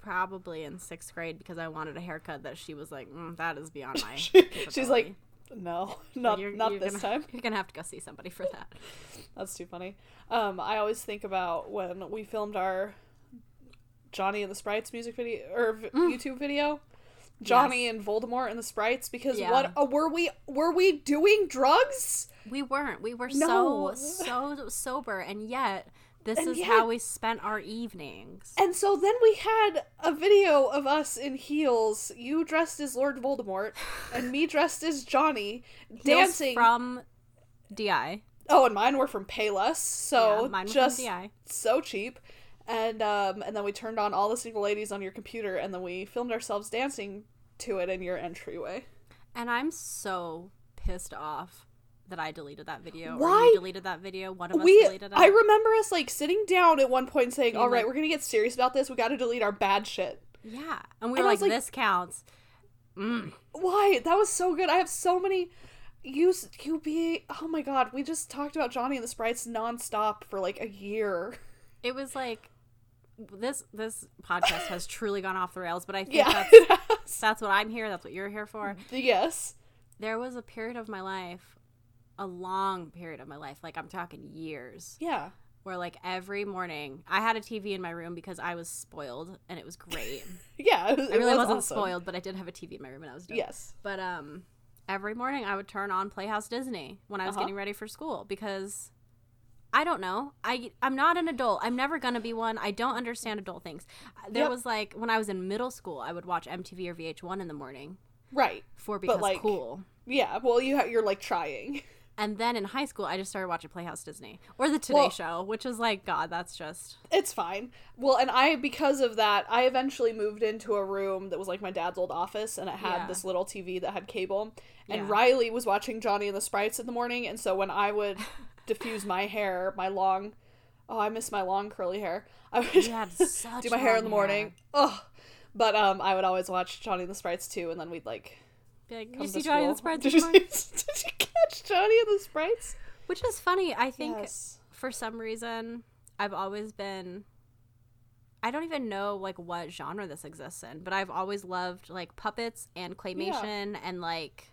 probably in sixth grade because I wanted a haircut that she was like, mm, that is beyond my. She- she's like, no, not You're- not you're this gonna- time. You're gonna have to go see somebody for that. That's too funny. Um, I always think about when we filmed our Johnny and the Sprites music video or v- YouTube video. Johnny and Voldemort and the Sprites because Yeah. what uh, were we were we doing drugs? We weren't. We were No. so so sober, and yet this And is how we spent our evenings. And so then we had a video of us in heels, you dressed as Lord Voldemort and me dressed as Johnny dancing. from Di. oh, and mine were from Payless, so yeah, mine just Di. so cheap. And um, and then we turned on all the single ladies on your computer, and then we filmed ourselves dancing to it in your entryway. And I'm so pissed off that I deleted that video. Or Why? deleted that video. One of us We, deleted it. I remember us like sitting down at one point saying, Being "All right, like- we're gonna get serious about this. We got to delete our bad shit." yeah, and we And were like, like- "This counts." Mm. Why? That was so good. I have so many. You you be oh my god. We just talked about Johnny and the Sprites nonstop for like a year. It was like this. This podcast has truly gone off the rails, but I think Yeah. that's that's what I'm here. That's what you're here for. yes. There was a period of my life, a long period of my life, like I'm talking years, Yeah. where like every morning I had a TV in my room because I was spoiled and it was great. Yeah. It, was- I really was wasn't awesome. spoiled, but I did have a TV in my room and I was dope. Yes. But um, every morning I would turn on Playhouse Disney when I was Uh-huh. getting ready for school because I don't know. I I'm not an adult. I'm never gonna be one. I don't understand adult things. There Yep. was like when I was in middle school, I would watch MTV or VH1 in the morning. Right. for because like- cool. Yeah. Well, you ha- you're like trying. And then in high school, I just started watching Playhouse Disney or the Today Well- Show, which is like, God, that's just It's fine. Well, and I because of that, I eventually moved into a room that was like my dad's old office, and it had Yeah. this little TV that had cable. And Yeah. Riley was watching Johnny and the Sprites in the morning, and so when I would diffuse my hair, my long, oh, I miss my long curly hair. I would do my hair in the morning. Ugh. But um, I would always watch Johnny and the Sprites too, and then we'd like. Be like, come you see Johnny and the. Sprites Did you, morning?" did you catch Johnny and the Sprites? Which is funny. I think yes. for some reason, I've always been. I don't even know like what genre this exists in, but I've always loved like puppets and claymation and like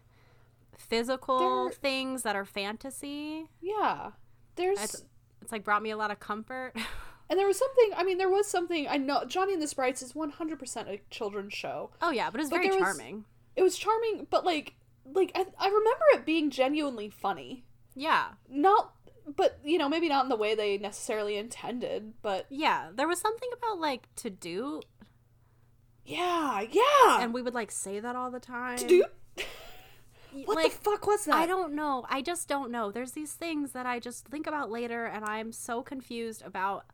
physical They're- things that are fantasy. Yeah. There's It's, it's like brought me a lot of comfort. and there was something. I mean, there was something. I know Johnny and the Sprites is one hundred percent a children's show. oh yeah, but it's very charming. It was charming, but like, like I, I remember it being genuinely funny. Yeah, Not, but you know, maybe not in the way they necessarily intended. But yeah. There was something about like to do, yeah, yeah. and we would like say that all the time. to do. What like the fuck was that? I don't know. I just don't know. There's these things that I just think about later, and I'm so confused about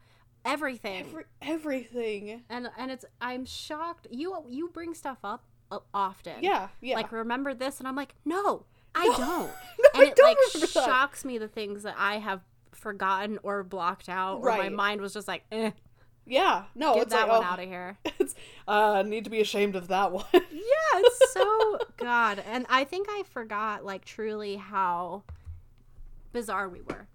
everything. Every, everything. and and it's I'm shocked. You you bring stuff up often. Yeah, yeah. Like remember this, and I'm like, no, I No. don't. No, and I it don't like remember that. shocks me the things that I have forgotten or blocked out, or my mind was just like, eh, yeah. No, get it's that like, one oh, out of here. It's uh, need to be ashamed of that one. yeah, it's so God, and I think I forgot like truly how bizarre we were.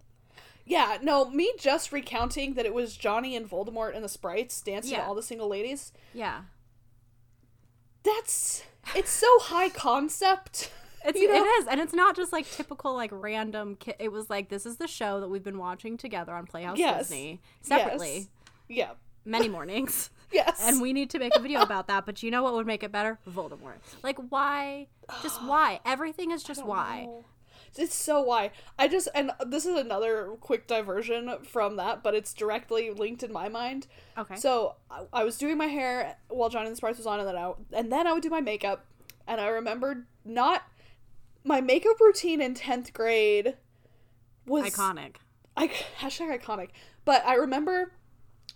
yeah, no, me just recounting that it was Johnny and Voldemort and the sprites dancing Yeah. to all the single ladies. Yeah. That's it's so high concept. It's, You know? It is, and it's not just like typical like random. Ki- it was like this is the show that we've been watching together on Playhouse Yes. Disney separately Yes. Yeah. many mornings, Yes. and we need to make a video about that. But you know what would make it better? Voldemort. Like why? Just why? Everything is just why. know. It's so why. I just and this is another quick diversion from that, but it's directly linked in my mind. Okay. So I, I was doing my hair while and the Sprites was on, and then I and then I would do my makeup, and I remembered not my makeup routine in tenth grade was Iconic. I hashtag iconic. But I remember,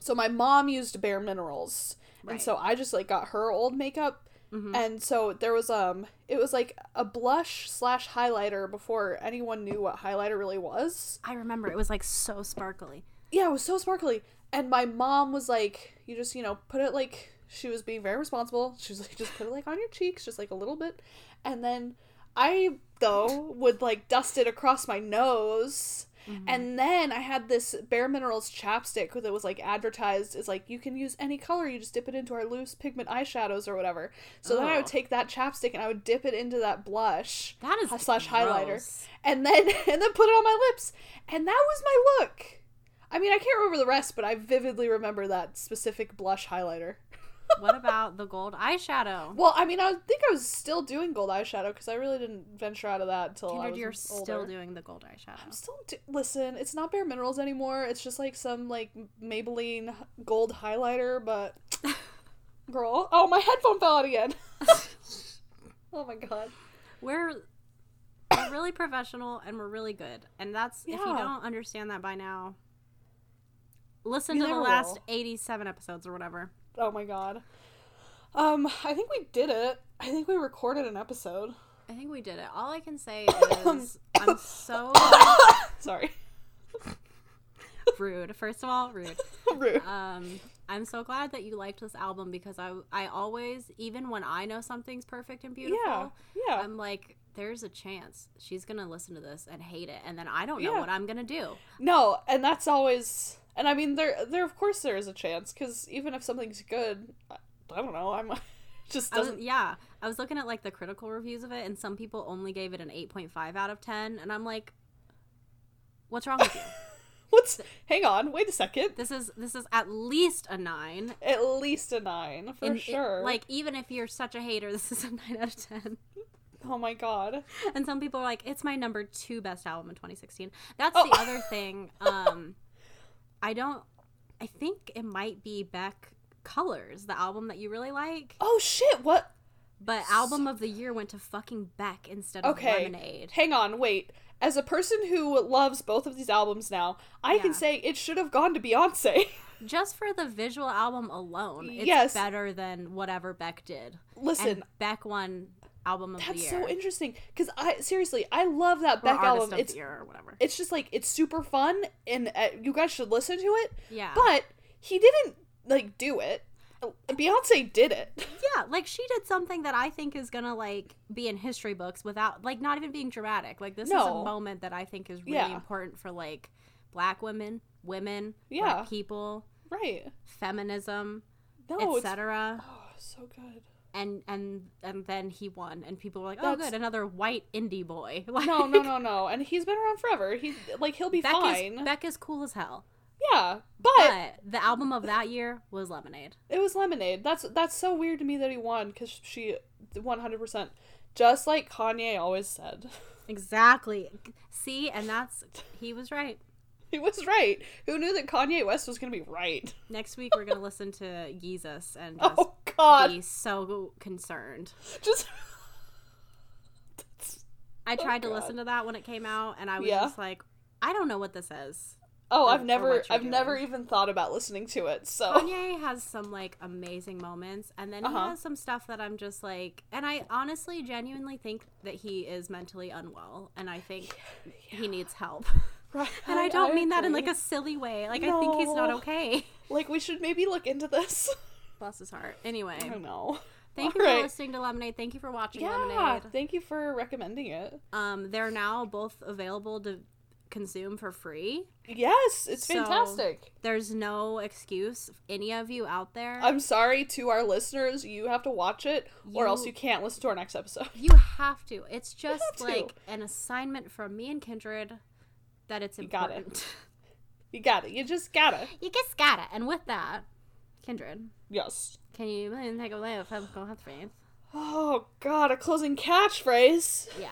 so my mom used Bare Minerals, and so I just like got her old makeup, Mhm. and so there was um, it was like a blush slash highlighter before anyone knew what highlighter really was. I remember it was like so sparkly. Yeah, it was so sparkly, and my mom was like, "You just you know put it like." She was being very responsible. She was like, "Just put it like on your cheeks, just like a little bit," and then I though would like dust it across my nose. Mm-hmm. And then I had this Bare Minerals chapstick that was like advertised as like you can use any color, you just dip it into our loose pigment eyeshadows or whatever. So then I would Oh. take that chapstick and I would dip it into that blush That is slash highlighter, and then and then put it on my lips, and that was my look. I mean, I can't remember the rest, but I vividly remember that specific blush highlighter. what about the gold eyeshadow? Well, I mean, I think I was still doing gold eyeshadow because I really didn't venture out of that until I was you're older. still doing the gold eyeshadow. I'm still do- listen. It's not bare minerals anymore. It's just like some like Maybelline gold highlighter. But girl, oh my headphone fell out again. oh my god. we're we're really professional and we're really good. And that's if you don't understand that by now, listen You to the last will. 87 episodes or whatever. Oh my god. Um, I think we did it. I think we recorded an episode. I think we did it. All I can say is I'm so Sorry. rude. First of all, rude. Rude. Um I'm so glad that you liked this album because I I always even when I know something's perfect and beautiful, Yeah. Yeah. I'm like there's a chance she's going to listen to this and hate it and then I don't know Yeah. what I'm going to do. No, and that's always and I mean there there of course there is a chance cuz even if something's good, I, I don't know, I'm just I was, doesn't yeah, I was looking at like the critical reviews of it, and some people only gave it an 8.5 out of 10, and I'm like, what's wrong with you? What's Hang on, wait a second. this is this is at least a nine. At least a 9 for And it- sure. like even if you're such a hater, this is a nine out of 10. oh my god. And some people are like, it's my number two best album in 2016. That's Oh. the other thing. Um, I don't. I think it might be Beck Colors, the album that you really like. Oh shit, what But album of the year went to fucking Beck instead of Okay. Lemonade. Hang on, wait. As a person who loves both of these albums now, I Yeah. can say it should have gone to Beyonce. Just for the visual album alone, it's Yes. better than whatever Beck did. Listen, and Beck won album of the that's year. so interesting because I seriously I love that or Beck album. It's the or whatever. it's just like it's super fun and uh, you guys should listen to it. yeah. But he didn't like do it. Beyonce did it. yeah, like she did something that I think is gonna like be in history books without like not even being dramatic. Like this is a moment that I think is really Yeah. important for like black women, women, Yeah. people, Right. feminism, No, etc. oh, so good. And and and then he won, and people were like, "Oh, That's- good, another white indie boy." Like, No, no, no, no. And he's been around forever. He like he'll be Beck fine. is Beck is cool as hell. yeah, but, But the album of that year was Lemonade. it was Lemonade. That's that's so weird to me that he won because she, one hundred percent, just like Kanye always said. Exactly. See, and that's he was right. He was right. Who knew that Kanye West was gonna be right? Next week we're gonna listen to Jesus and oh, just Oh God! be so concerned. Just I tried to God. listen to that when it came out, and I was Yeah. just like, I don't know what this is. oh, For- I've never, I've never even thought about listening to it. So Kanye has some like amazing moments, and then Uh-huh. he has some stuff that I'm just like, and I honestly, genuinely think that he is mentally unwell, and I think he needs help. Right, And I don't mean that in like a silly way. Like I think he's not okay. like we should maybe look into this. Bless his heart. Anyway, I don't know. thank you Alright. for listening to Lemonade. Thank you for watching Yeah, Lemonade. thank you for recommending it. Um, they're now both available to consume for free. Yes, it's So- fantastic. There's no excuse, any of you out there. I'm sorry to our listeners. You have to watch it, or else You- you can't listen to our next episode. you have to. It's just like an assignment from me and Kindred that it's got it. important. You got it. You just gotta. You just gotta. And with that, Kindred, Yes. can you take away with physical health faith? Oh God, a closing catchphrase. Yeah.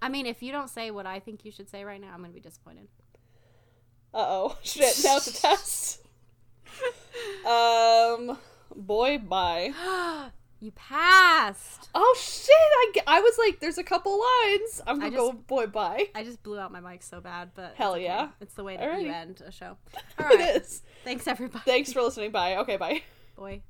I mean, if you don't say what I think you should say right now, I'm gonna be disappointed. Uh oh. Shit. Now it's a test. um. Boy, bye. you passed. Oh shit! I, I was like, there's a couple lines. I'm gonna just- go boy bye. I just blew out my mic so bad, but Hell it's okay. yeah. It's the way that you end a show. All right. It is. Thanks everybody. Thanks for listening. Bye. Okay, bye. Boy.